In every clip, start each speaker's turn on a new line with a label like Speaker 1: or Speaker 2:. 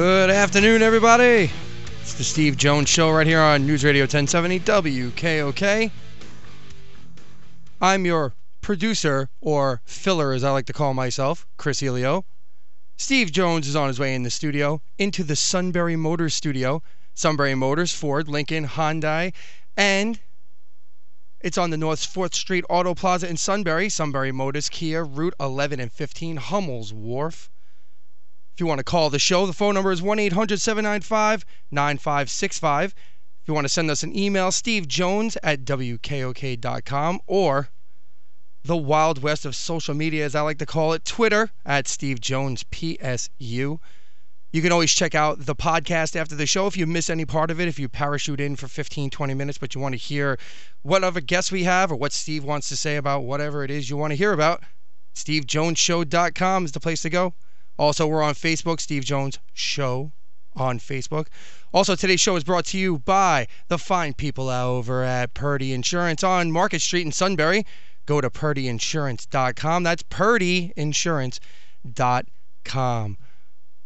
Speaker 1: Good afternoon, everybody. It's the Steve Jones Show right here on News Radio 1070 WKOK. I'm your producer, or filler as I like to call myself, Chris Elio. Steve Jones is on his way in the studio, into the Sunbury Motors studio. Sunbury Motors, Ford, Lincoln, Hyundai, and it's on the North 4th Street Auto Plaza in Sunbury. Sunbury Motors, Kia, Route 11 and 15, Hummel's Wharf. If you want to call the show, the phone number is 1 800 795 9565. If you want to send us an email, stevejones at wkok.com or the Wild West of social media, as I like to call it, Twitter at Steve Jones PSU. You can always check out the podcast after the show if you miss any part of it, if you parachute in for 15, 20 minutes, but you want to hear what other guests we have or what Steve wants to say about whatever it is you want to hear about. SteveJonesShow.com is the place to go. Also, we're on Facebook, Steve Jones Show on Facebook. Also, today's show is brought to you by the fine people over at Purdy Insurance on Market Street in Sunbury. Go to purdyinsurance.com. That's purdyinsurance.com.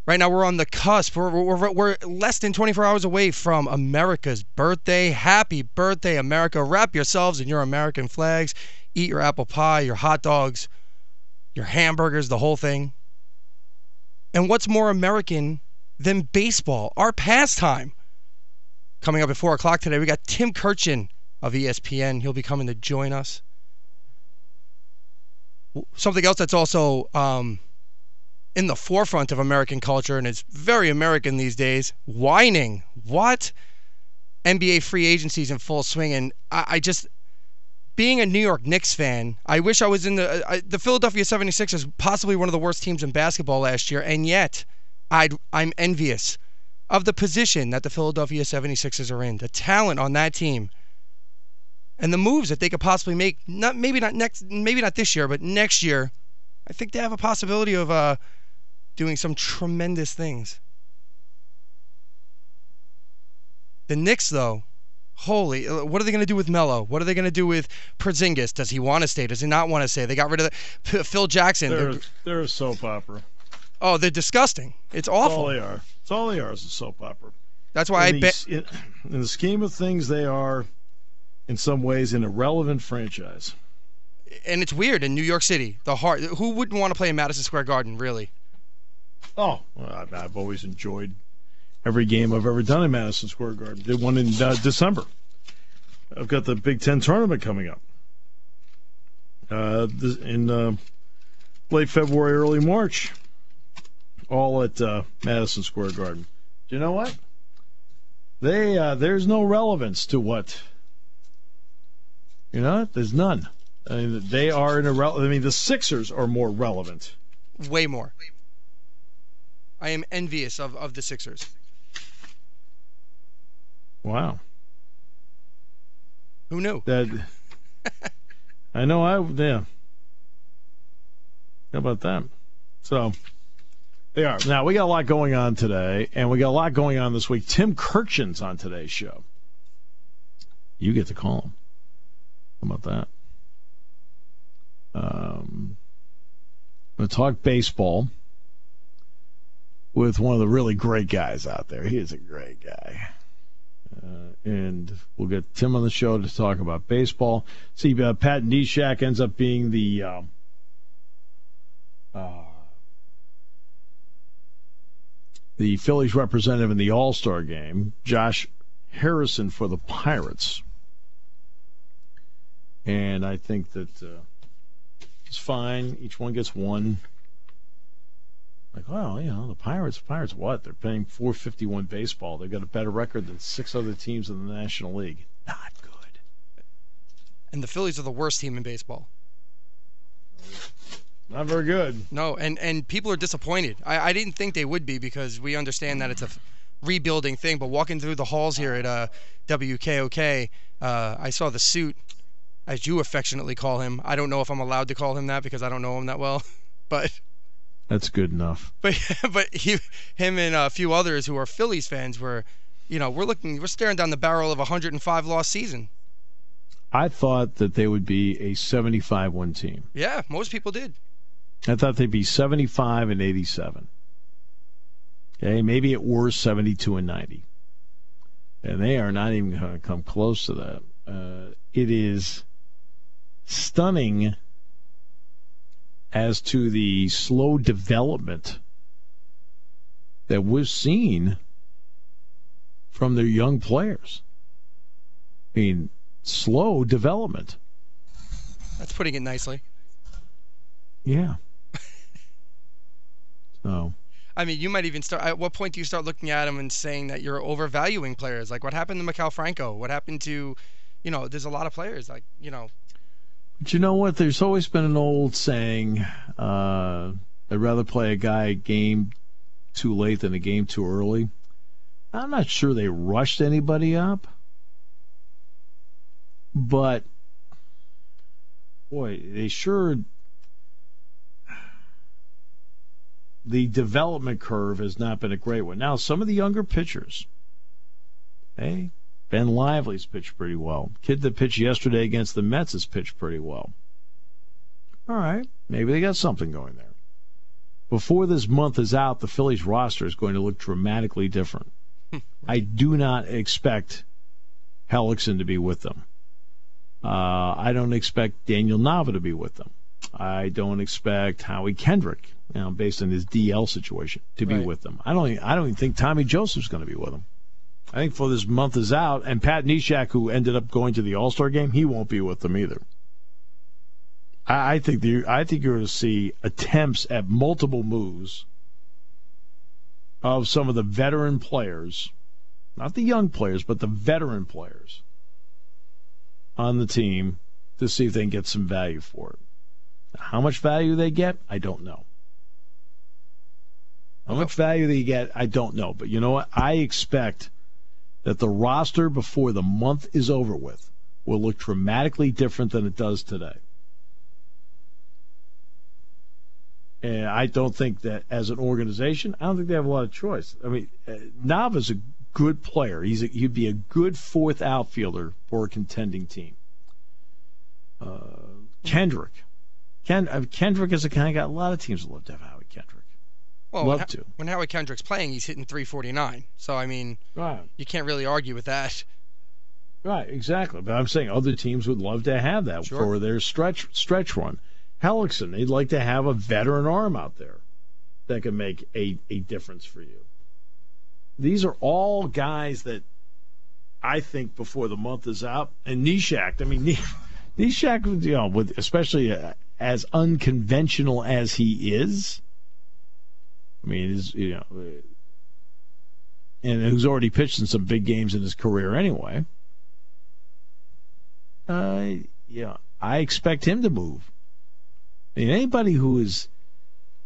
Speaker 1: Right now, we're on the cusp. We're, we're, we're less than 24 hours away from America's birthday. Happy birthday, America. Wrap yourselves in your American flags. Eat your apple pie, your hot dogs, your hamburgers, the whole thing. And what's more American than baseball, our pastime? Coming up at 4 o'clock today, we got Tim Kurkjian of ESPN. He'll be coming to join us. Something else that's also um, in the forefront of American culture, and it's very American these days whining. What? NBA free agencies in full swing. And I, I just, being a New York Knicks fan, I wish I was in the uh, the Philadelphia 76ers, possibly one of the worst teams in basketball last year, and yet I'd, I'm envious of the position that the Philadelphia 76ers are in, the talent on that team, and the moves that they could possibly make. Not maybe not next, maybe not this year, but next year, I think they have a possibility of uh, doing some tremendous things. The Knicks, though, holy, uh, what are they going to do with Melo? What are they going to do with Porzingis? Does he want to stay? Does he not want to stay? They got rid of the, Phil Jackson.
Speaker 2: They're, they're a soap opera.
Speaker 1: Oh, they're disgusting. It's awful.
Speaker 2: That's all they are. It's all they are is a soap opera.
Speaker 1: That's why
Speaker 2: in
Speaker 1: I
Speaker 2: bet. In, in the scheme of things, they are, in some ways, an irrelevant franchise.
Speaker 1: And it's weird in New York City. The heart. Who wouldn't want to play in Madison Square Garden, really?
Speaker 2: Oh, well, I've always enjoyed every game I've ever done in Madison Square Garden. Did one in uh, December. I've got the Big Ten tournament coming up uh, in uh, late February, early March, all at uh, Madison Square Garden. Do you know what? They uh, there's no relevance to what. You know, there's none. I mean, they are an irrelevant. I mean, the Sixers are more relevant.
Speaker 1: Way more. I am envious of, of the Sixers.
Speaker 2: Wow.
Speaker 1: Who knew?
Speaker 2: That I know. I yeah. How about that? So they are now. We got a lot going on today, and we got a lot going on this week. Tim Kurkjian's on today's show. You get to call him. How about that? Um, I'm going to talk baseball with one of the really great guys out there. He is a great guy. Uh, and we'll get Tim on the show to talk about baseball. See, uh, Pat Neshek ends up being the um, uh, the Phillies representative in the All Star game, Josh Harrison for the Pirates. And I think that uh, it's fine. Each one gets one. Like, well, you know, the Pirates, Pirates, what? They're playing 451 baseball. They've got a better record than six other teams in the National League. Not good.
Speaker 1: And the Phillies are the worst team in baseball.
Speaker 2: Not very good.
Speaker 1: No, and and people are disappointed. I, I didn't think they would be because we understand that it's a rebuilding thing. But walking through the halls here at uh, WKOK, uh, I saw the suit, as you affectionately call him. I don't know if I'm allowed to call him that because I don't know him that well, but
Speaker 2: That's good enough.
Speaker 1: but but he, him and a few others who are Phillies fans were, you know, we're looking, we're staring down the barrel of a 105 loss season.
Speaker 2: I thought that they would be a 75 win team.
Speaker 1: Yeah, most people did.
Speaker 2: I thought they'd be 75 and 87. Okay, maybe at worst 72 and 90. And they are not even going to come close to that. Uh, it is stunning as to the slow development that we've seen from their young players. I mean, slow development.
Speaker 1: That's putting it nicely.
Speaker 2: Yeah. so.
Speaker 1: I mean, you might even start. At what point do you start looking at them and saying that you're overvaluing players? Like what happened to Maikel Franco? What happened to, you know, there's a lot of players like you know.
Speaker 2: But you know what? There's always been an old saying: uh, "I'd rather play a guy a game too late than a game too early." I'm not sure they rushed anybody up, but boy, they sure the development curve has not been a great one. Now, some of the younger pitchers, hey, Ben Lively's pitched pretty well. Kid that pitched yesterday against the Mets has pitched pretty well. All right, maybe they got something going there. Before this month is out, the Phillies roster is going to look dramatically different. I do not expect Hellickson to be with them. Uh, I don't expect Daniel Nava to be with them. I don't expect Howie Kendrick, you know, based on his DL situation, to be
Speaker 1: Right.
Speaker 2: with them. I don't. Even, I don't even think Tommy Joseph's going to be with them. I think for this month is out, and Pat Neshek, who ended up going to the All Star game, he won't be with them either. I, I think the, I think you're going to see attempts at multiple moves of some of the veteran players, not the young players, but the veteran players on the team to see if they can get some value for it. How much value they get, I don't know. How much value they get, I don't know. But you know what? I expect that the roster before the month is over with will look dramatically different than it does today. And I don't think that as an organization, I don't think they have a lot of choice. I mean, Nava's a good player. He's a, he'd be a good fourth outfielder for a contending team. Uh, Kendrick. Ken, uh, Kendrick is a kind of got a lot of teams that love to have.
Speaker 1: Well,
Speaker 2: Love
Speaker 1: when,
Speaker 2: to.
Speaker 1: when Howie Kendrick's playing, he's hitting 349. So I mean,
Speaker 2: Right.
Speaker 1: you can't really argue with that.
Speaker 2: Right, exactly. But I'm saying other teams would love to have that
Speaker 1: Sure.
Speaker 2: for their stretch stretch run. Hellickson, they'd like to have a veteran arm out there that can make a, a difference for you. These are all guys that I think before the month is out. And Neshek, I mean, Neshek, you know, with especially uh, as unconventional as he is. I mean, is you know, and who's already pitched in some big games in his career anyway. Uh, yeah, I expect him to move. I mean, anybody who has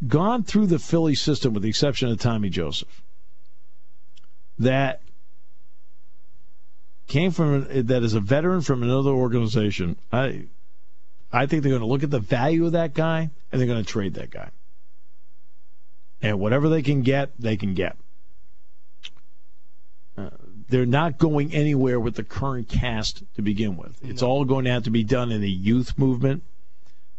Speaker 2: gone through the Philly system, with the exception of Tommy Joseph, that came from that is a veteran from another organization, I, I think they're going to look at the value of that guy and they're going to trade that guy. And whatever they can get, they can get. Uh, they're not going anywhere with the current cast to begin with. It's all going to have to be done in a youth movement.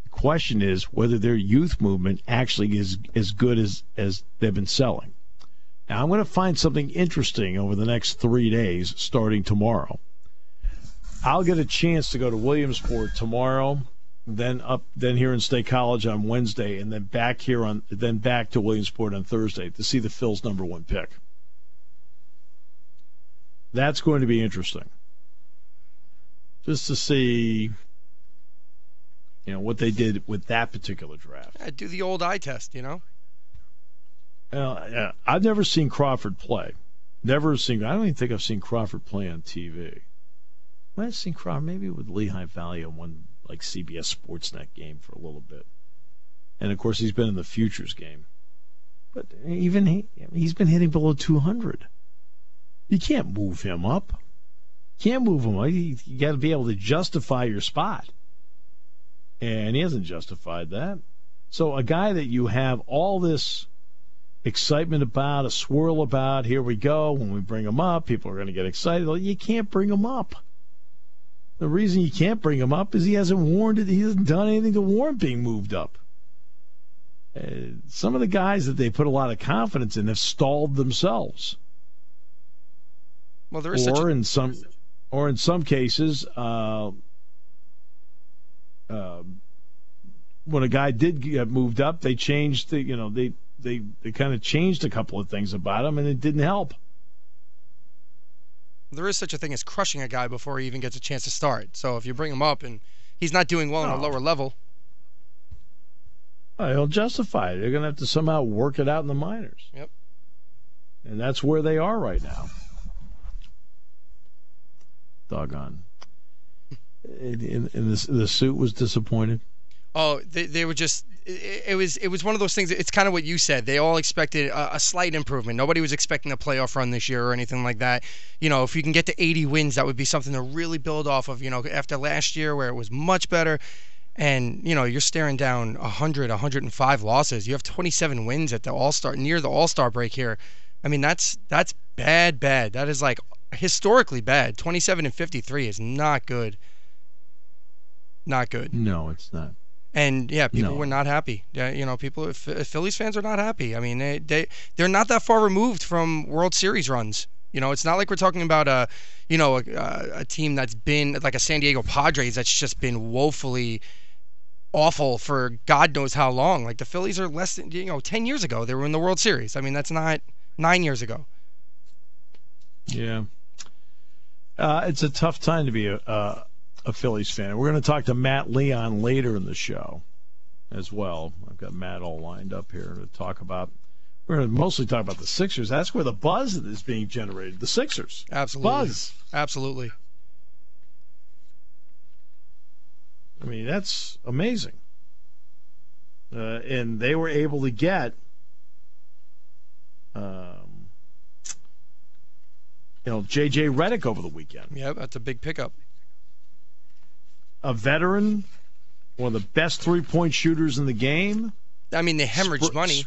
Speaker 2: The question is whether their youth movement actually is as good as, as they've been selling. Now, I'm going to find something interesting over the next three days, starting tomorrow. I'll get a chance to go to Williamsport tomorrow then up, then here in State College on Wednesday, and then back here on, then back to Williamsport on Thursday to see the Phil's number one pick. That's going to be interesting. Just to see, you know, what they did with that particular draft.
Speaker 1: Yeah, do the old eye test, you know.
Speaker 2: Uh, I've never seen Crawford play. Never seen. I don't even think I've seen Crawford play on TV. I might have seen Crawford maybe with Lehigh Valley on one like CBS Sportsnet game for a little bit, and of course he's been in the futures game. But even he, he's been hitting below 200. You can't move him up. You can't move him up. You, you got to be able to justify your spot, and he hasn't justified that. So a guy that you have all this excitement about, a swirl about. Here we go. When we bring him up, people are going to get excited. You can't bring him up. The reason you can't bring him up is he hasn't warned it. He hasn't done anything to warrant being moved up. Uh, some of the guys that they put a lot of confidence in have stalled themselves.
Speaker 1: Well, there is
Speaker 2: or
Speaker 1: a...
Speaker 2: in some, or in some cases, uh, uh, when a guy did get moved up, they changed the, you know, they they they kind of changed a couple of things about him, and it didn't help.
Speaker 1: There is such a thing as crushing a guy before he even gets a chance to start. So if you bring him up and he's not doing well on a lower level,
Speaker 2: well, he'll justify it. They're going to have to somehow work it out in the minors.
Speaker 1: Yep.
Speaker 2: And that's where they are right now. Doggone. And, the, the suit was disappointed.
Speaker 1: Oh, they, they were just. It, was it was one of those things. It's kind of what you said. They all expected a, a, slight improvement. Nobody was expecting a playoff run this year or anything like that. You know, if you can get to 80 wins, that would be something to really build off of. You know, after last year where it was much better, and you know you're staring down 100, 105 losses. You have 27 wins at the All Star near the All Star break here. I mean, that's that's bad, bad. That is like historically bad. 27 and 53 is not good. Not good.
Speaker 2: No, it's not.
Speaker 1: And yeah, people
Speaker 2: No.
Speaker 1: were not happy. Yeah, you know, people, Ph- Phillies fans are not happy. I mean, they, they they're not that far removed from World Series runs. You know, it's not like we're talking about a, you know, a, a team that's been like a San Diego Padres that's just been woefully awful for God knows how long. Like the Phillies are less than you know, ten years ago they were in the World Series. I mean, that's not nine years ago.
Speaker 2: Yeah. Uh, it's a tough time to be a, a, a Phillies fan. We're going to talk to Matt Leon later in the show as well. I've got Matt all lined up here to talk about. We're going to mostly talk about the Sixers. That's where the buzz is being generated. The Sixers.
Speaker 1: Absolutely,
Speaker 2: Buzz.
Speaker 1: absolutely.
Speaker 2: I mean, that's amazing. Uh, and they were able to get, um, you know, J.J. Redick over the weekend.
Speaker 1: Yeah, that's a big pickup.
Speaker 2: A veteran, one of the best three point shooters in the game.
Speaker 1: I mean, they hemorrhaged
Speaker 2: Spr-
Speaker 1: money.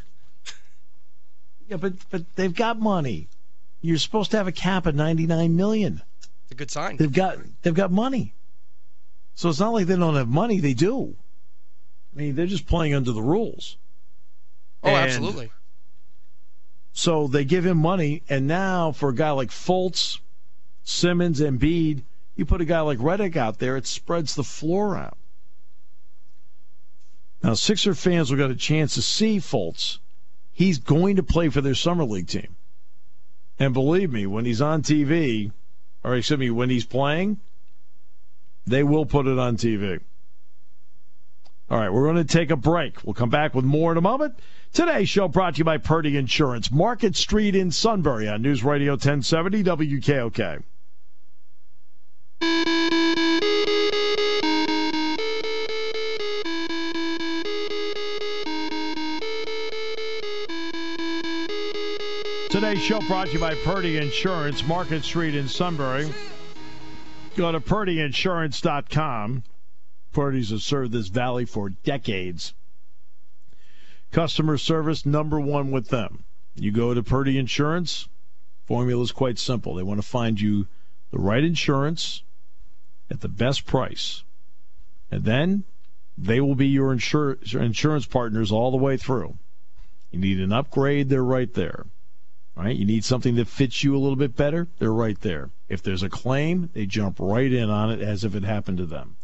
Speaker 2: Yeah, but but they've got money. You're supposed to have a cap of 99 million.
Speaker 1: It's a good sign.
Speaker 2: They've got they've got money. So it's not like they don't have money. They do. I mean, they're just playing under the rules.
Speaker 1: Oh,
Speaker 2: And
Speaker 1: absolutely.
Speaker 2: So they give him money, and now for a guy like Fultz, Simmons, and Embiid, you put a guy like Redick out there, it spreads the floor out. Now, Sixer fans will get a chance to see Fultz. He's going to play for their summer league team. And believe me, when he's on TV, or excuse me, when he's playing, they will put it on TV. All right, we're going to take a break. We'll come back with more in a moment. Today's show brought to you by Purdy Insurance, Market Street in Sunbury on News Radio 1070 WKOK. Today's show brought to you by Purdy Insurance, Market Street in Sunbury. Go to purdyinsurance.com. Purdy's has served this valley for decades. Customer service number one with them. You go to Purdy Insurance, formula is quite simple. They want to find you the right insurance at the best price. And then they will be your insur- insurance partners all the way through. You need an upgrade, they're right there. Right? You need something that fits you a little bit better, they're right there. If there's a claim, they jump right in on it as if it happened to them.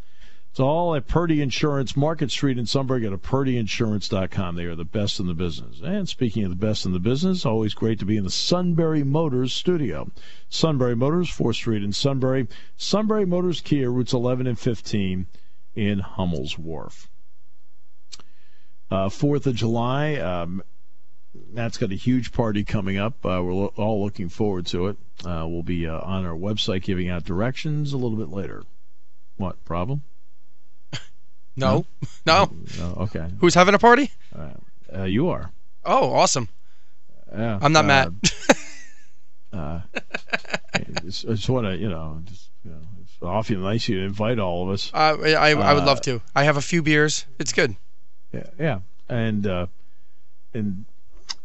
Speaker 2: It's all at Purdy Insurance, Market Street in Sunbury. Go to purdyinsurance.com. They are the best in the business. And speaking of the best in the business, always great to be in the Sunbury Motors studio. Sunbury Motors, 4th Street in Sunbury. Sunbury Motors Kia, routes 11 and 15 in Hummel's Wharf. Uh, 4th of July, um, Matt's got a huge party coming up. Uh, we're lo- all looking forward to it. Uh, we'll be uh, on our website giving out directions a little bit later. What, problem?
Speaker 1: No, no.
Speaker 2: Oh, okay.
Speaker 1: Who's having a party?
Speaker 2: Uh, you are.
Speaker 1: Oh, awesome.
Speaker 2: Yeah.
Speaker 1: I'm not
Speaker 2: uh,
Speaker 1: Matt.
Speaker 2: Uh, I just, I want to, you know, just, you know, it's awfully nice you invite all of us.
Speaker 1: Uh, I I would
Speaker 2: uh,
Speaker 1: love to. I have a few beers. It's good.
Speaker 2: Yeah, yeah, and uh, and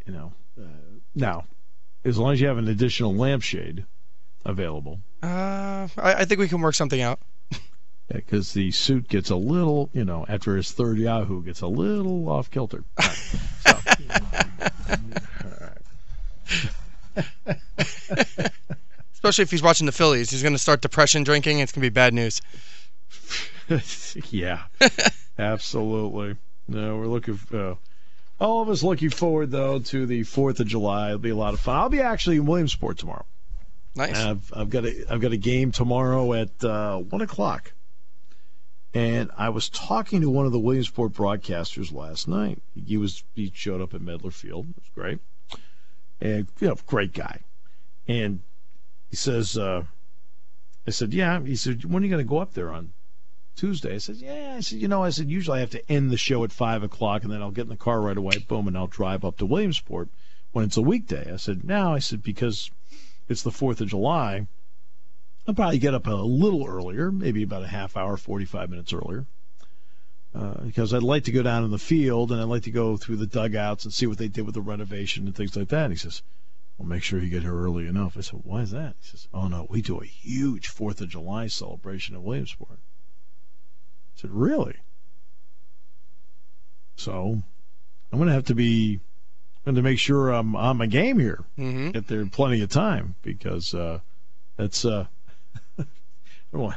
Speaker 2: you know, uh, now as long as you have an additional lampshade available,
Speaker 1: Uh, I, I think we can work something out.
Speaker 2: Because the suit gets a little, you know, after his third Yahoo, gets a little off kilter. Right, so,
Speaker 1: Especially if he's watching the Phillies, he's going to start depression drinking. It's going to be bad news.
Speaker 2: yeah, absolutely. No, we're looking. Uh, all of us looking forward though to the Fourth of July. It'll be a lot of fun. I'll be actually in Williamsport tomorrow.
Speaker 1: Nice.
Speaker 2: I've, I've got a I've got a game tomorrow at uh, one o'clock, and I was talking to one of the Williamsport broadcasters last night. He was he showed up at Medlar Field. It was great, and you know, great guy. And he says, uh, I said, yeah. He said, when are you going to go up there on Tuesday? I said, yeah. I said, you know, I said usually I have to end the show at five o'clock, and then I'll get in the car right away, boom, and I'll drive up to Williamsport when it's a weekday. I said, now I said because it's the Fourth of July. I'll probably get up a little earlier, maybe about a half hour, 45 minutes earlier, uh, because I'd like to go down in the field and I'd like to go through the dugouts and see what they did with the renovation and things like that. And he says, well, make sure you get here early enough. I said, why is that? He says, oh, no, we do a huge Fourth of July celebration at Williamsport. I said, really? So I'm going to have to be, And to make sure I'm on my game here
Speaker 1: hmm
Speaker 2: get there in plenty of time because uh, that's uh, don't want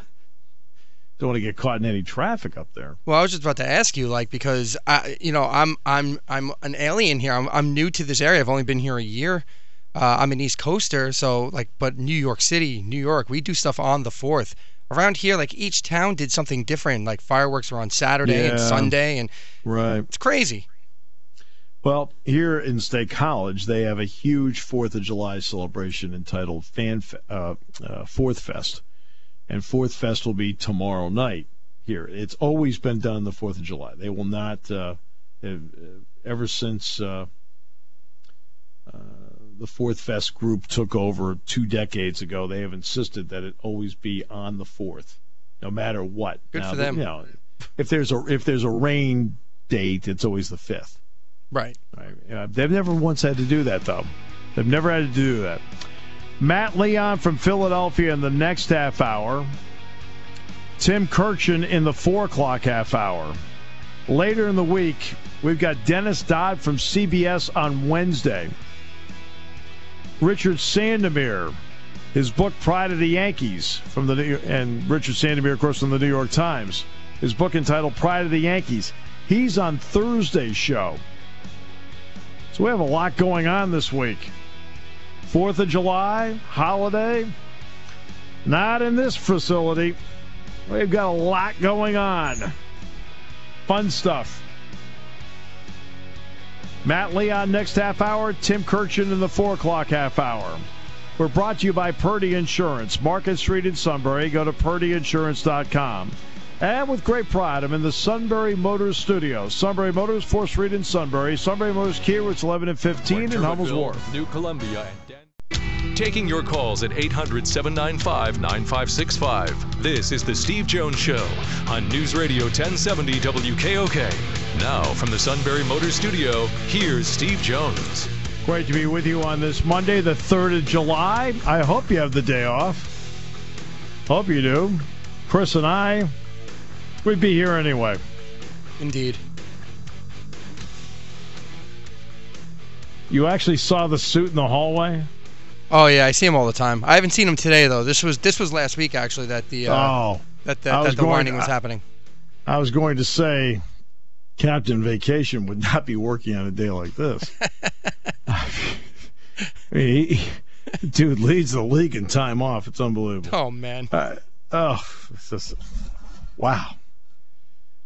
Speaker 2: don't want to get caught in any traffic up there.
Speaker 1: Well, I was just about to ask you, like, because I, you know, I'm I'm I'm an alien here. I'm I'm new to this area. I've only been here a year. Uh, I'm an East Coaster, so like, but New York City, New York, we do stuff on the Fourth. Around here, like each town did something different. Like fireworks were on Saturday and Sunday, and
Speaker 2: Right.
Speaker 1: it's crazy.
Speaker 2: Well, here in State College, they have a huge Fourth of July celebration entitled Fan uh, uh, Fourth Fest, and Fourth Fest will be tomorrow night here. It's always been done the Fourth of July. They will not uh, uh, ever since. Uh, uh, the Fourth Fest group took over two decades ago. They have insisted that it always be on the fourth, no matter what.
Speaker 1: Good
Speaker 2: Now,
Speaker 1: for them.
Speaker 2: You know, if there's a if there's a rain date, it's always the fifth.
Speaker 1: Right.
Speaker 2: Right. Uh, they've never once had to do that, though. They've never had to do that. Matt Leon from Philadelphia in the next half hour. Tim Kurkjian in the four o'clock half hour. Later in the week, we've got Dennis Dodd from CBS on Wednesday. Richard Sandomir, his book Pride of the Yankees from the New- and Richard Sandomir, of course, from the New York Times. His book entitled Pride of the Yankees. He's on Thursday's show. So we have a lot going on this week. Fourth of July, holiday. Not in this facility. We've got a lot going on. Fun stuff. Matt Leon next half hour, Tim Kurkjian in the four o'clock half hour. We're brought to you by Purdy Insurance, Market Street in Sunbury. Go to purdyinsurance.com. And with great pride, I'm in the Sunbury Motors studio. Sunbury Motors, 4th Street in Sunbury. Sunbury Motors Kia, routes 11 and 15 in Hummel's Wharf.
Speaker 3: New Columbia, Taking your calls at 800 795 9565. This is The Steve Jones Show on News Radio 1070 WKOK. Now, from the Sunbury Motor Studio, here's Steve Jones.
Speaker 2: Great to be with you on this Monday, the 3rd of July. I hope you have the day off. Hope you do. Chris and I, we'd be here anyway.
Speaker 1: Indeed.
Speaker 2: You actually saw the suit in the hallway?
Speaker 1: Oh yeah, I see him all the time. I haven't seen him today though. This was this was last week actually that the uh,
Speaker 2: oh.
Speaker 1: that that, the
Speaker 2: going-
Speaker 1: winding was
Speaker 2: I-
Speaker 1: happening.
Speaker 2: I was going to say Captain Vacation would not be working on a day like this. I mean, he, dude leads the league in time off. It's unbelievable.
Speaker 1: Oh man.
Speaker 2: Uh, oh, it's just wow.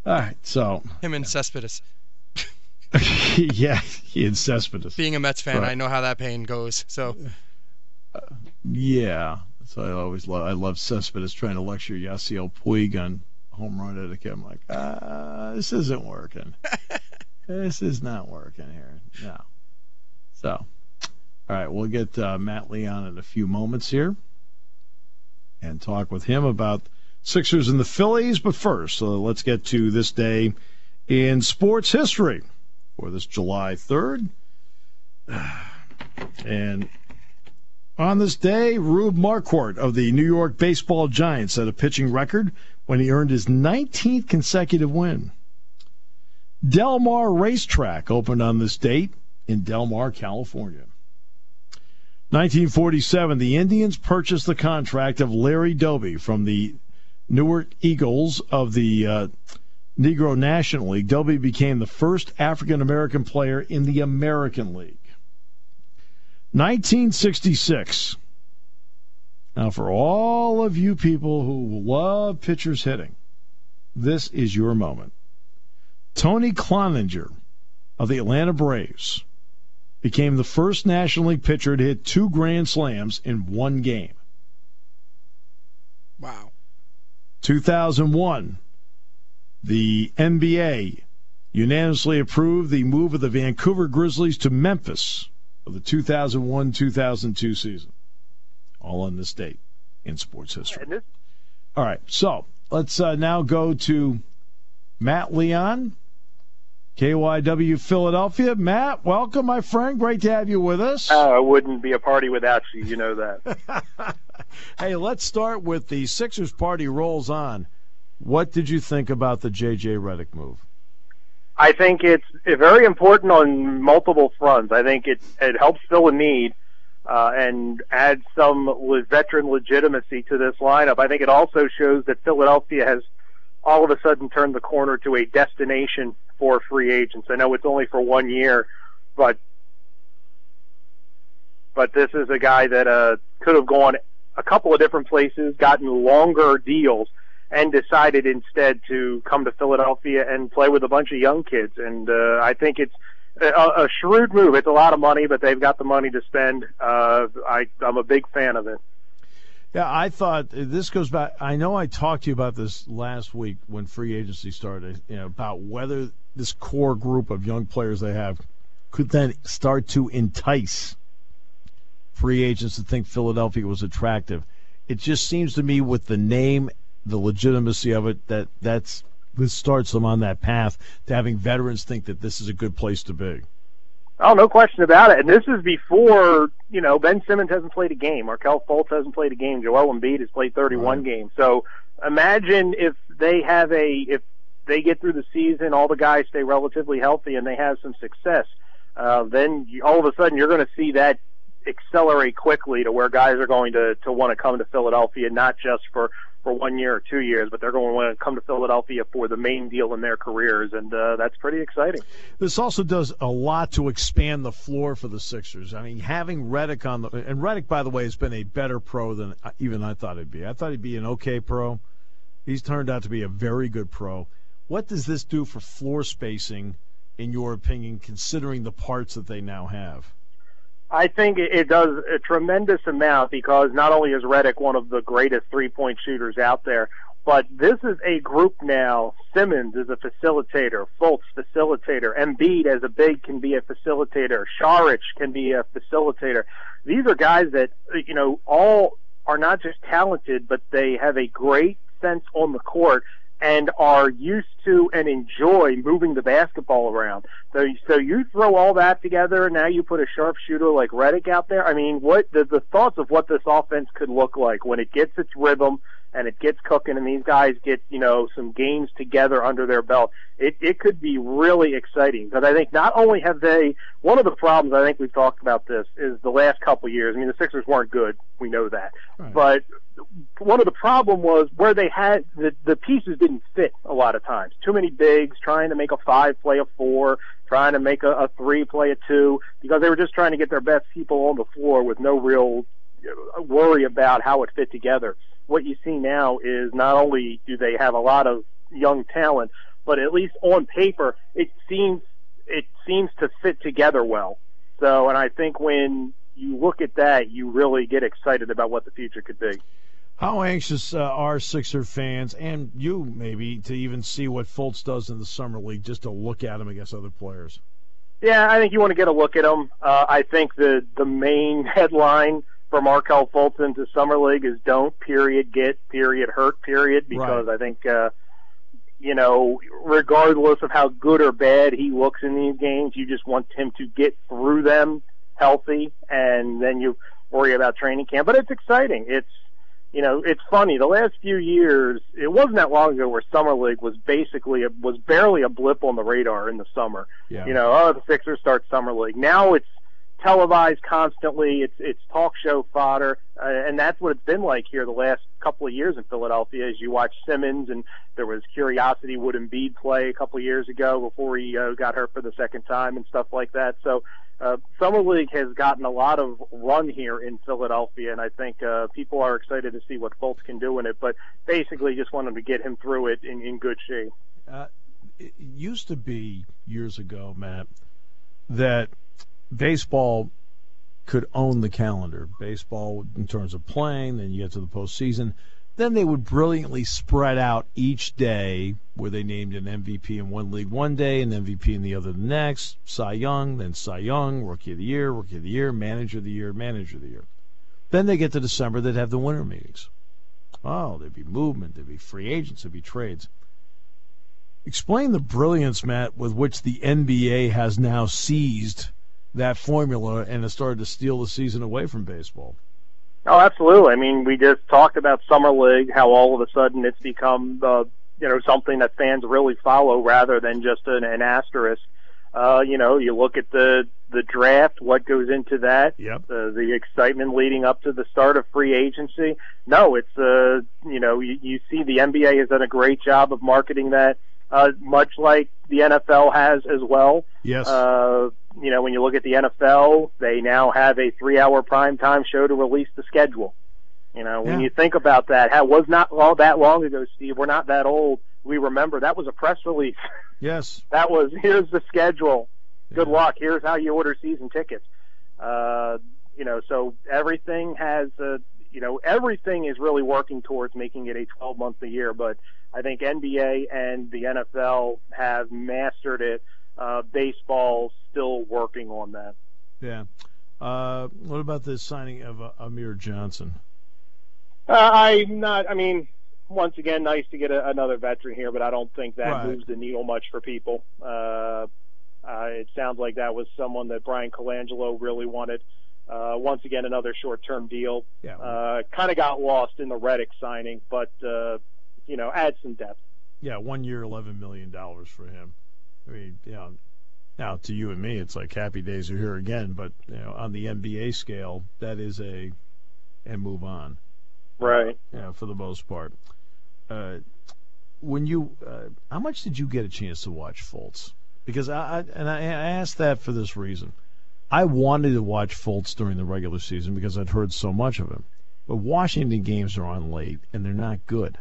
Speaker 2: All right, so
Speaker 1: Him and Cespedes.
Speaker 2: yeah, he and Cespedes.
Speaker 1: Being a Mets fan,
Speaker 2: Right.
Speaker 1: I know how that pain goes. So
Speaker 2: Yeah, so I always love. I love Cespedes trying to lecture Yasiel Puig on home run etiquette. I'm like, ah, this isn't working. this is not working here. No. So, all right, we'll get uh, Matt Leon in a few moments here and talk with him about Sixers and the Phillies. But first, uh, let's get to this day in sports history for this July 3rd. And on this day, Rube Marquardt of the New York Baseball Giants set a pitching record when he earned his 19th consecutive win. Del Mar Racetrack opened on this date in Del Mar, California. 1947, the Indians purchased the contract of Larry Doby from the Newark Eagles of the uh, Negro National League. Doby became the first African American player in the American League. 1966. Now, for all of you people who love pitchers hitting, this is your moment. Tony Cloninger of the Atlanta Braves became the first National League pitcher to hit two grand slams in one game.
Speaker 1: wow.
Speaker 2: 2001, the NBA unanimously approved the move of the Vancouver Grizzlies to Memphis for the 2001 2002 season. All on this date in sports history. All right, so let's uh, now go to Matt Leon, KYW Philadelphia. Matt, welcome, my friend. Great to have you with us.
Speaker 4: uh, wouldn't be a party without you. You know that.
Speaker 2: hey, let's start with the Sixers party rolls on. What did you think about the JJ Redick move?
Speaker 4: I think it's very important on multiple fronts. I think it it helps fill a need uh, and adds some veteran legitimacy to this lineup. I think it also shows that Philadelphia has all of a sudden turned the corner to a destination for free agents. I know it's only for one year, but but this is a guy that uh, could have gone a couple of different places, gotten longer deals, and decided instead to come to Philadelphia and play with a bunch of young kids. And uh, I think it's a, a shrewd move. It's a lot of money, but they've got the money to spend. Uh, I, I'm a big fan of it.
Speaker 2: Yeah, I thought this goes back. I know I talked to you about this last week when free agency started, you know, about whether this core group of young players they have could then start to entice free agents to think Philadelphia was attractive. It just seems to me with the name, the legitimacy of it, that that's this starts them on that path to having veterans think that this is a good place to be.
Speaker 4: Oh, no question about it. And this is before, you know, Ben Simmons hasn't played a game. Markelle Fultz hasn't played a game. Joel Embiid has played 31
Speaker 2: Right.
Speaker 4: games. So imagine if they have a, if they get through the season, all the guys stay relatively healthy and they have some success, uh, then you, all of a sudden you're going to see that accelerate quickly to where guys are going to, to want to come to Philadelphia, not just for, for one year or two years, but they're going to come to Philadelphia for the main deal in their careers. And, uh, that's pretty exciting.
Speaker 2: This also does a lot to expand the floor for the Sixers. I mean, having Redick on the and Redick, by the way, has been a better pro than even I thought he'd be. I thought he'd be an okay pro. He's turned out to be a very good pro. What does this do for floor spacing, in your opinion, considering the parts that they now have?
Speaker 4: I think it does a tremendous amount because not only is Redick one of the greatest three-point shooters out there, but this is a group now. Simmons is a facilitator, Fultz facilitator, Embiid as a big can be a facilitator, Saric can be a facilitator. These are guys that you know all are not just talented, but they have a great sense on the court and are used to and enjoy moving the basketball around. So, so you throw all that together, and now you put a sharpshooter like Redick out there. I mean, what the, the thoughts of what this offense could look like when it gets its rhythm and it gets cooking, and these guys get you know some games together under their belt. It it could be really exciting because I think not only have they one of the problems I think we've talked about this is the last couple years. I mean, the Sixers weren't good, we know that,
Speaker 2: Right.
Speaker 4: but one of the problem was where they had the the pieces didn't fit a lot of times. Too many bigs trying to make a five play a four, trying to make a, a three play a two because they were just trying to get their best people on the floor with no real worry about how it fit together. What you see now is not only do they have a lot of young talent, but at least on paper it seems it seems to fit together well. So, and I think when you look at that, you really get excited about what the future could be.
Speaker 2: How anxious uh, are Sixer fans and you maybe to even see what Fultz does in the summer league, just to look at him against other players?
Speaker 4: Yeah, I think you want to get a look at him. Uh, I think the the main headline for Markelle Fulton to summer league is don't period get period hurt period because right. I think uh, you know regardless of how good or bad he looks in these games, you just want him to get through them healthy, and then you worry about training camp. But it's exciting. It's you know, it's funny. The last few years, it wasn't that long ago where summer league was basically a, was barely a blip on the radar in the summer.
Speaker 2: Yeah.
Speaker 4: You know, oh, the Sixers start summer league. Now it's televised constantly. It's it's talk show fodder, uh, and that's what it's been like here the last couple of years in Philadelphia. As you watch Simmons, and there was curiosity would Embiid play a couple of years ago before he uh, got hurt for the second time and stuff like that. So uh, summer league has gotten a lot of run here in Philadelphia, and I think uh, people are excited to see what Fultz can do in it. But basically, just wanted to get him through it in, in good shape.
Speaker 2: Uh, it used to be years ago, Matt, that baseball could own the calendar. Baseball, in terms of playing, then you get to the postseason. Then they would brilliantly spread out each day where they named an MVP in one league one day and MVP in the other the next, Cy Young, then Cy Young, Rookie of the Year, Rookie of the Year, Manager of the Year, Manager of the Year. Then they get to December, they'd have the winter meetings. Oh, there'd be movement, there'd be free agents, there'd be trades. Explain the brilliance, Matt, with which the NBA has now seized that formula and has started to steal the season away from baseball.
Speaker 4: Oh, absolutely. I mean, we just talked about summer league, how all of a sudden it's become, uh, you know, something that fans really follow rather than just an, an asterisk. Uh, you know, you look at the the draft, what goes into that,
Speaker 2: yep.
Speaker 4: uh, the excitement leading up to the start of free agency. No, it's uh, you know, you, you see the NBA has done a great job of marketing that uh, much like the NFL has as well.
Speaker 2: Yes.
Speaker 4: Uh, you know, when you look at the NFL, they now have a three-hour primetime show to release the schedule. You know, when
Speaker 2: yeah.
Speaker 4: you think about that, that was not all that long ago, Steve. We're not that old. We remember that was a press release.
Speaker 2: Yes.
Speaker 4: that was here's the schedule. Good
Speaker 2: yeah.
Speaker 4: luck. Here's how you order season tickets. Uh, you know, so everything has, uh, you know, everything is really working towards making it a 12 month a year. But I think NBA and the NFL have mastered it. Uh, baseball still working on that.
Speaker 2: Yeah. Uh, what about the signing of uh, Amir Johnson?
Speaker 4: Uh, I'm not. I mean, once again, nice to get a, another veteran here, but I don't think that
Speaker 2: right.
Speaker 4: moves the needle much for people. Uh, uh, it sounds like that was someone that Bryan Colangelo really wanted. Uh, once again, another short-term deal.
Speaker 2: Yeah.
Speaker 4: Uh, kind of got lost in the Redick signing, but uh, you know, add some depth.
Speaker 2: Yeah, one year, eleven million dollars for him. I mean, you know, now to you and me, it's like happy days are here again. But you know, on the NBA scale, that is a and move on.
Speaker 4: Right.
Speaker 2: Yeah, for the most part. Uh, when you, uh, how much did you get a chance to watch Fultz? Because I, I and I, I asked that for this reason. I wanted to watch Fultz during the regular season because I'd heard so much of him. But Washington games are on late and they're not good.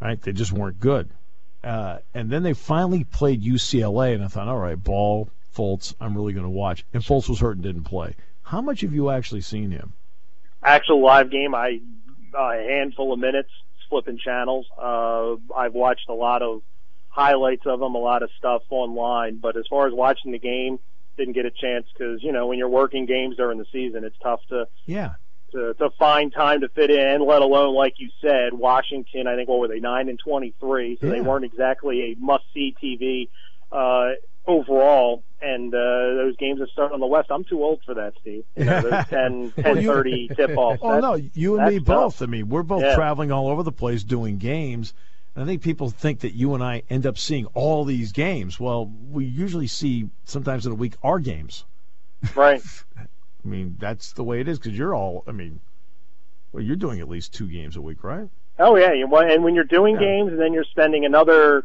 Speaker 2: Right? They just weren't good. Uh, and then they finally played UCLA, and I thought, all right, Ball, Fultz, I'm really going to watch. And Fultz was hurt and didn't play. How much have you actually seen him?
Speaker 4: Actual live game, I a handful of minutes, flipping channels. Uh, I've watched a lot of highlights of him, a lot of stuff online. But as far as watching the game, didn't get a chance because you know when you're working games during the season, it's tough to
Speaker 2: yeah
Speaker 4: to, to find time to fit in. Let alone, like you said, Washington. I think what were they nine and twenty three, so
Speaker 2: yeah.
Speaker 4: they weren't exactly a must see TV uh, overall. And uh, those games that start on the West, I'm too old for that, Steve. You know, those 10, 10 30 tip offs.
Speaker 2: Oh no, you and me both.
Speaker 4: Tough.
Speaker 2: I mean, we're both
Speaker 4: yeah.
Speaker 2: traveling all over the place doing games. And I think people think that you and I end up seeing all these games. Well, we usually see sometimes in a week our games.
Speaker 4: Right.
Speaker 2: I mean, that's the way it is because you're all. I mean, Well, you're doing at least two games a week, right?
Speaker 4: Oh yeah, and when you're doing
Speaker 2: Yeah.
Speaker 4: games and then you're spending another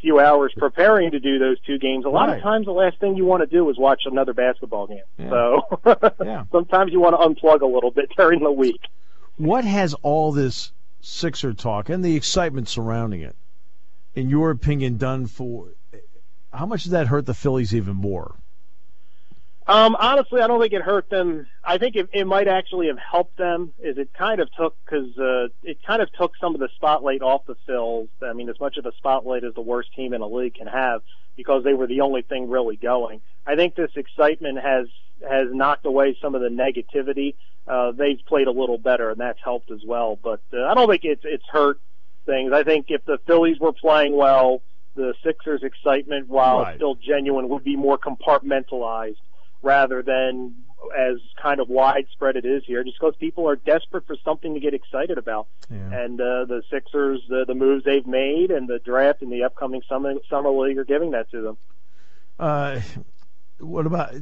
Speaker 4: few hours preparing to do those two games, a lot
Speaker 2: Right.
Speaker 4: of times the last thing you want to do is watch another basketball game.
Speaker 2: Yeah.
Speaker 4: So
Speaker 2: Yeah.
Speaker 4: sometimes you want to unplug a little bit during the week.
Speaker 2: What has all this Sixer talk and the excitement surrounding it, in your opinion, done for? How much does that hurt the Phillies even more?
Speaker 4: Um, honestly, I don't think it hurt them. I think it, it might actually have helped them. Is it kind of took because uh, it kind of took some of the spotlight off the Phils. I mean, as much of a spotlight as the worst team in a league can have, because they were the only thing really going. I think this excitement has has knocked away some of the negativity. Uh, they've played a little better, and that's helped as well. But uh, I don't think it's it's hurt things. I think if the Phillies were playing well, the Sixers' excitement, while
Speaker 2: Right.
Speaker 4: still genuine, would be more compartmentalized rather than as kind of widespread it is here, just because people are desperate for something to get excited about.
Speaker 2: Yeah.
Speaker 4: And uh, the Sixers, the, the moves they've made, and the draft and the upcoming summer summer league are giving that to them.
Speaker 2: Uh, what about?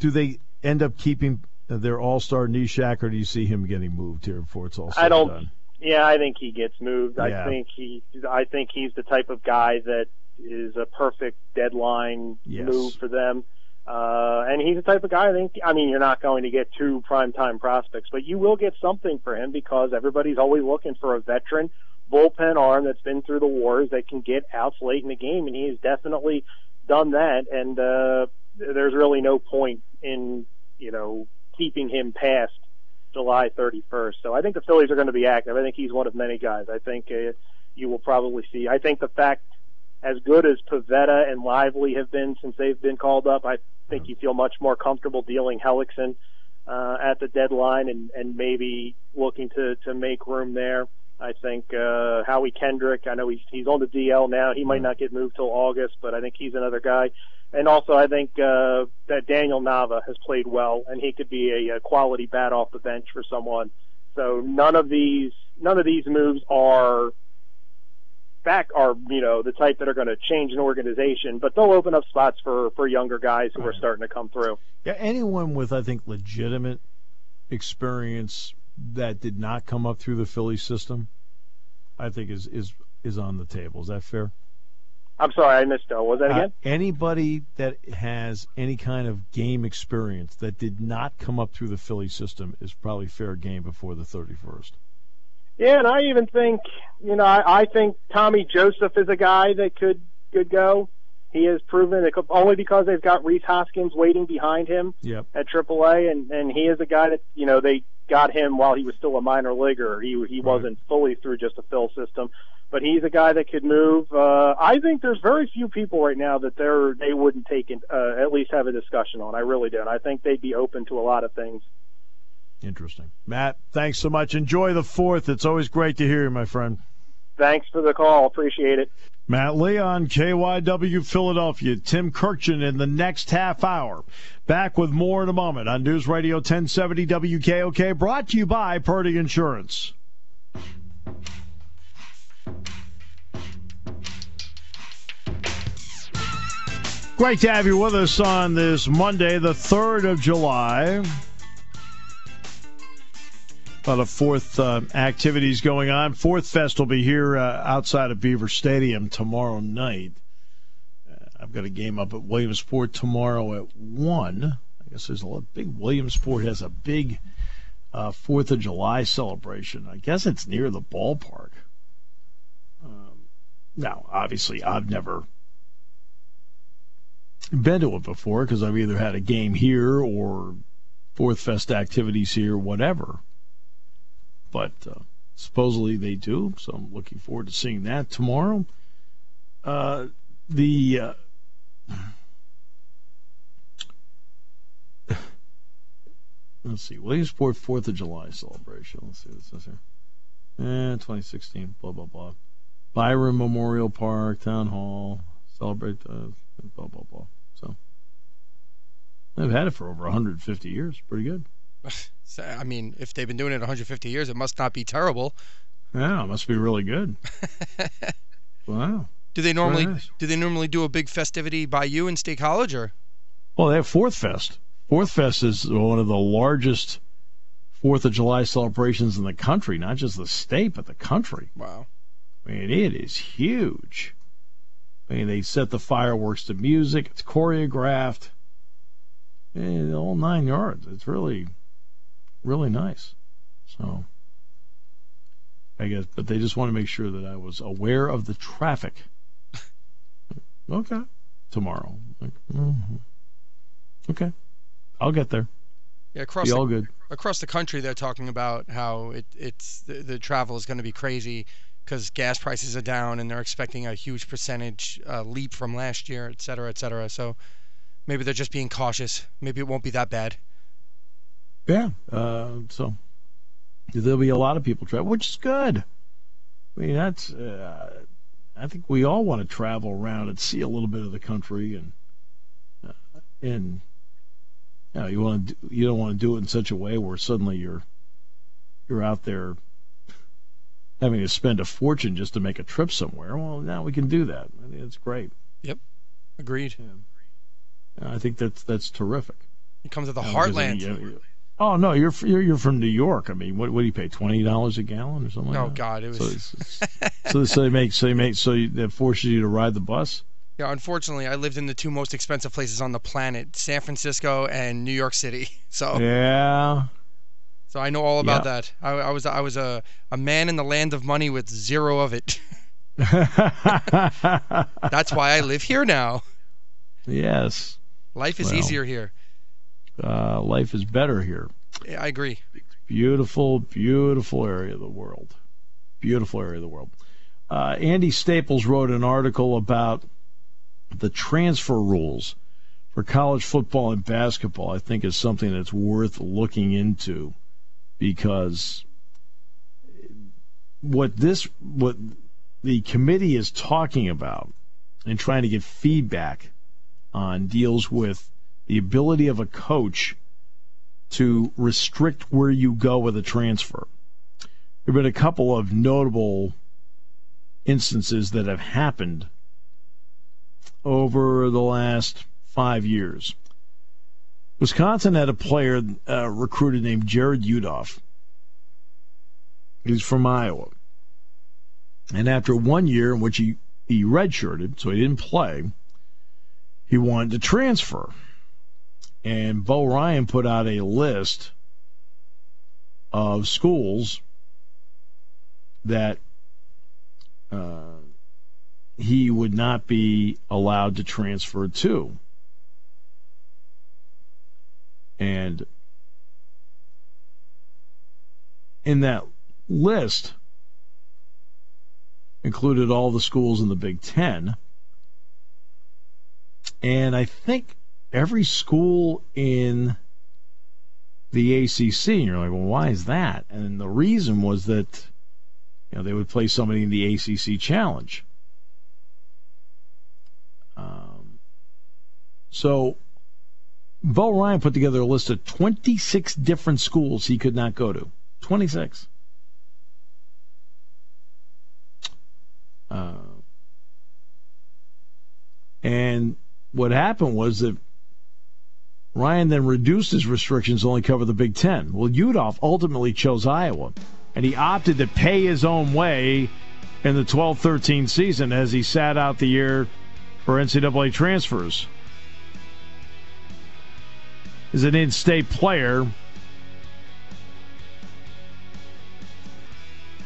Speaker 2: Do they end up keeping their All Star Neshek, or do you see him getting moved here before it's all said
Speaker 4: I don't-
Speaker 2: and done?
Speaker 4: Yeah, I think he gets moved.
Speaker 2: Yeah.
Speaker 4: I think he, I think he's the type of guy that is a perfect deadline
Speaker 2: Yes.
Speaker 4: move for them. Uh, and he's the type of guy I think, I mean, you're not going to get two primetime prospects, but you will get something for him because everybody's always looking for a veteran bullpen arm that's been through the wars that can get outs late in the game, and he has definitely done that. And uh, there's really no point in you know keeping him past July 31st. So I think the Phillies are going to be active. I think he's one of many guys. I think uh, you will probably see. I think the fact, as good as Pivetta and Lively have been since they've been called up, I think you feel much more comfortable dealing Hellickson uh, at the deadline and, and maybe looking to, to make room there. I think uh, Howie Kendrick. I know he's he's on the DL now. He might not get moved till August, but I think he's another guy. And also, I think uh, that Daniel Nava has played well, and he could be a, a quality bat off the bench for someone. So none of these none of these moves are back are you know the type that are going to change an organization, but they'll open up spots for for younger guys who are starting to come through.
Speaker 2: Yeah, anyone with I think legitimate experience that did not come up through the Philly system, I think is is is on the table. Is that fair?
Speaker 4: I'm sorry, I missed. Uh, was that
Speaker 2: Uh,
Speaker 4: again?
Speaker 2: anybody that has any kind of game experience that did not come up through the Philly system is probably fair game before the 31st.
Speaker 4: Yeah, and I even think, you know, I, I think Tommy Joseph is a guy that could could go. He has proven it could, only because they've got Rhys Hoskins waiting behind him
Speaker 2: Yep.
Speaker 4: at AAA, and and he is a guy that you know they got him while he was still a minor leaguer. He he
Speaker 2: Right.
Speaker 4: wasn't fully through just a fill system, but he's a guy that could move. Uh, I think there's very few people right now that they're they wouldn't take in, uh, at least have a discussion on. I really do. And I think they'd be open to a lot of things.
Speaker 2: Interesting. Matt, thanks so much. Enjoy the fourth. It's always great to hear you, my friend.
Speaker 4: Thanks for the call. Appreciate it.
Speaker 2: Matt Leon, KYW Philadelphia. Tim Kurkjian in the next half hour. Back with more in a moment on News Radio 1070 WKOK, brought to you by Purdy Insurance. Great to have you with us on this Monday, the 3rd of July. A lot of fourth uh, activities going on. Fourth Fest will be here uh, outside of Beaver Stadium tomorrow night. Uh, I've got a game up at Williamsport tomorrow at one. I guess there's a lot, big Williamsport has a big uh, Fourth of July celebration. I guess it's near the ballpark. Um, now, obviously, I've never been to it before because I've either had a game here or Fourth Fest activities here, whatever but uh, supposedly they do. So I'm looking forward to seeing that tomorrow. Uh, the uh, let's see, Williamsport Fourth of July celebration. Let's see what it says here. Eh, 2016. Blah blah blah. Byron Memorial Park, Town Hall, celebrate. Uh, blah blah blah. So they've had it for over 150 years. Pretty good.
Speaker 1: I mean, if they've been doing it 150 years, it must not be terrible.
Speaker 2: Yeah, it must be really good. wow.
Speaker 1: Do they normally
Speaker 2: nice.
Speaker 1: do they normally do a big festivity by you in State College or?
Speaker 2: Well, they have Fourth Fest. Fourth Fest is one of the largest Fourth of July celebrations in the country, not just the state, but the country.
Speaker 1: Wow.
Speaker 2: I mean, it is huge. I mean, they set the fireworks to music. It's choreographed. And all nine yards. It's really, really nice. So, I guess, but they just want to make sure that I was aware of the traffic. okay, tomorrow. Like, mm-hmm. Okay, I'll get there.
Speaker 1: Yeah, across
Speaker 2: Be
Speaker 1: the,
Speaker 2: all good.
Speaker 1: across the country, they're talking about how it, it's the, the travel is going to be crazy because gas prices are down and they're expecting a huge percentage uh, leap from last year, et cetera, et cetera. So maybe they're just being cautious. Maybe it won't be that bad.
Speaker 2: Yeah. Uh, so there'll be a lot of people travel, which is good. I mean, that's. Uh, I think we all want to travel around and see a little bit of the country, and uh, and you, know, you want to. You don't want to do it in such a way where suddenly you're you're out there having to spend a fortune just to make a trip somewhere. Well, now we can do that. I think it's great.
Speaker 1: Yep. Agreed.
Speaker 2: Yeah. I think that's that's terrific.
Speaker 1: It comes at the heartland.
Speaker 2: you- Oh no, you're you're you're from New York. I mean, what what do you pay? Twenty dollars a gallon or something?
Speaker 1: Oh
Speaker 2: like that?
Speaker 1: God, it
Speaker 2: So,
Speaker 1: was.
Speaker 2: it's- so so they make so they make so you, that forces you to ride the bus.
Speaker 1: Yeah, unfortunately, I lived in the two most expensive places on the planet: San Francisco and New York City. So,
Speaker 2: Yeah,
Speaker 1: so I know all about
Speaker 2: Yeah.
Speaker 1: that. I, I was I was a, a man in the land of money with zero of it. That's why I live here now.
Speaker 2: yes.
Speaker 1: Life is
Speaker 2: Well.
Speaker 1: easier here.
Speaker 2: Uh, life is better here.
Speaker 1: Yeah, I agree.
Speaker 2: Beautiful, beautiful area of the world. Beautiful area of the world. Uh, Andy Staples wrote an article about the transfer rules for college football and basketball. I think is something that's worth looking into because what this what the committee is talking about and trying to get feedback on deals with the ability of a coach to restrict where you go with a transfer. There have been a couple of notable instances that have happened over the last five years. Wisconsin had a player uh, recruited named Jarrod Uthoff. He's from Iowa. And after one year in which he, he redshirted, so he didn't play, he wanted to transfer and Bo Ryan put out a list of schools that uh, he would not be allowed to transfer to. And in that list included all the schools in the Big Ten. And I think every school in the ACC. And you're like, well, why is that? And the reason was that you know they would play somebody in the ACC Challenge. Um, so Bo Ryan put together a list of 26 different schools he could not go to. 26. Uh, and what happened was that Ryan then reduced his restrictions to only cover the Big Ten. Well, Uthoff ultimately chose Iowa, and he opted to pay his own way in the 12 13 season as he sat out the year for NCAA transfers. As an in state player.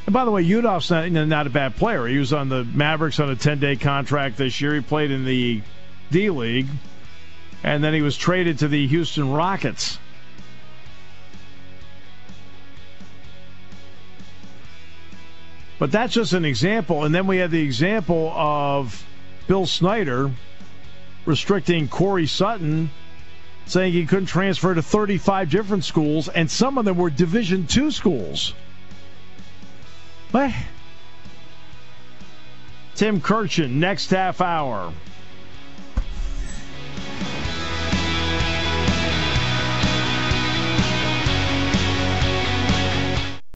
Speaker 2: And by the way, Uthoff's not, not a bad player. He was on the Mavericks on a 10 day contract this year. He played in the D League and then he was traded to the Houston Rockets. But that's just an example. And then we had the example of Bill Snyder restricting Corey Sutton, saying he couldn't transfer to 35 different schools, and some of them were Division two schools. What? Tim Kurkjian, next half hour.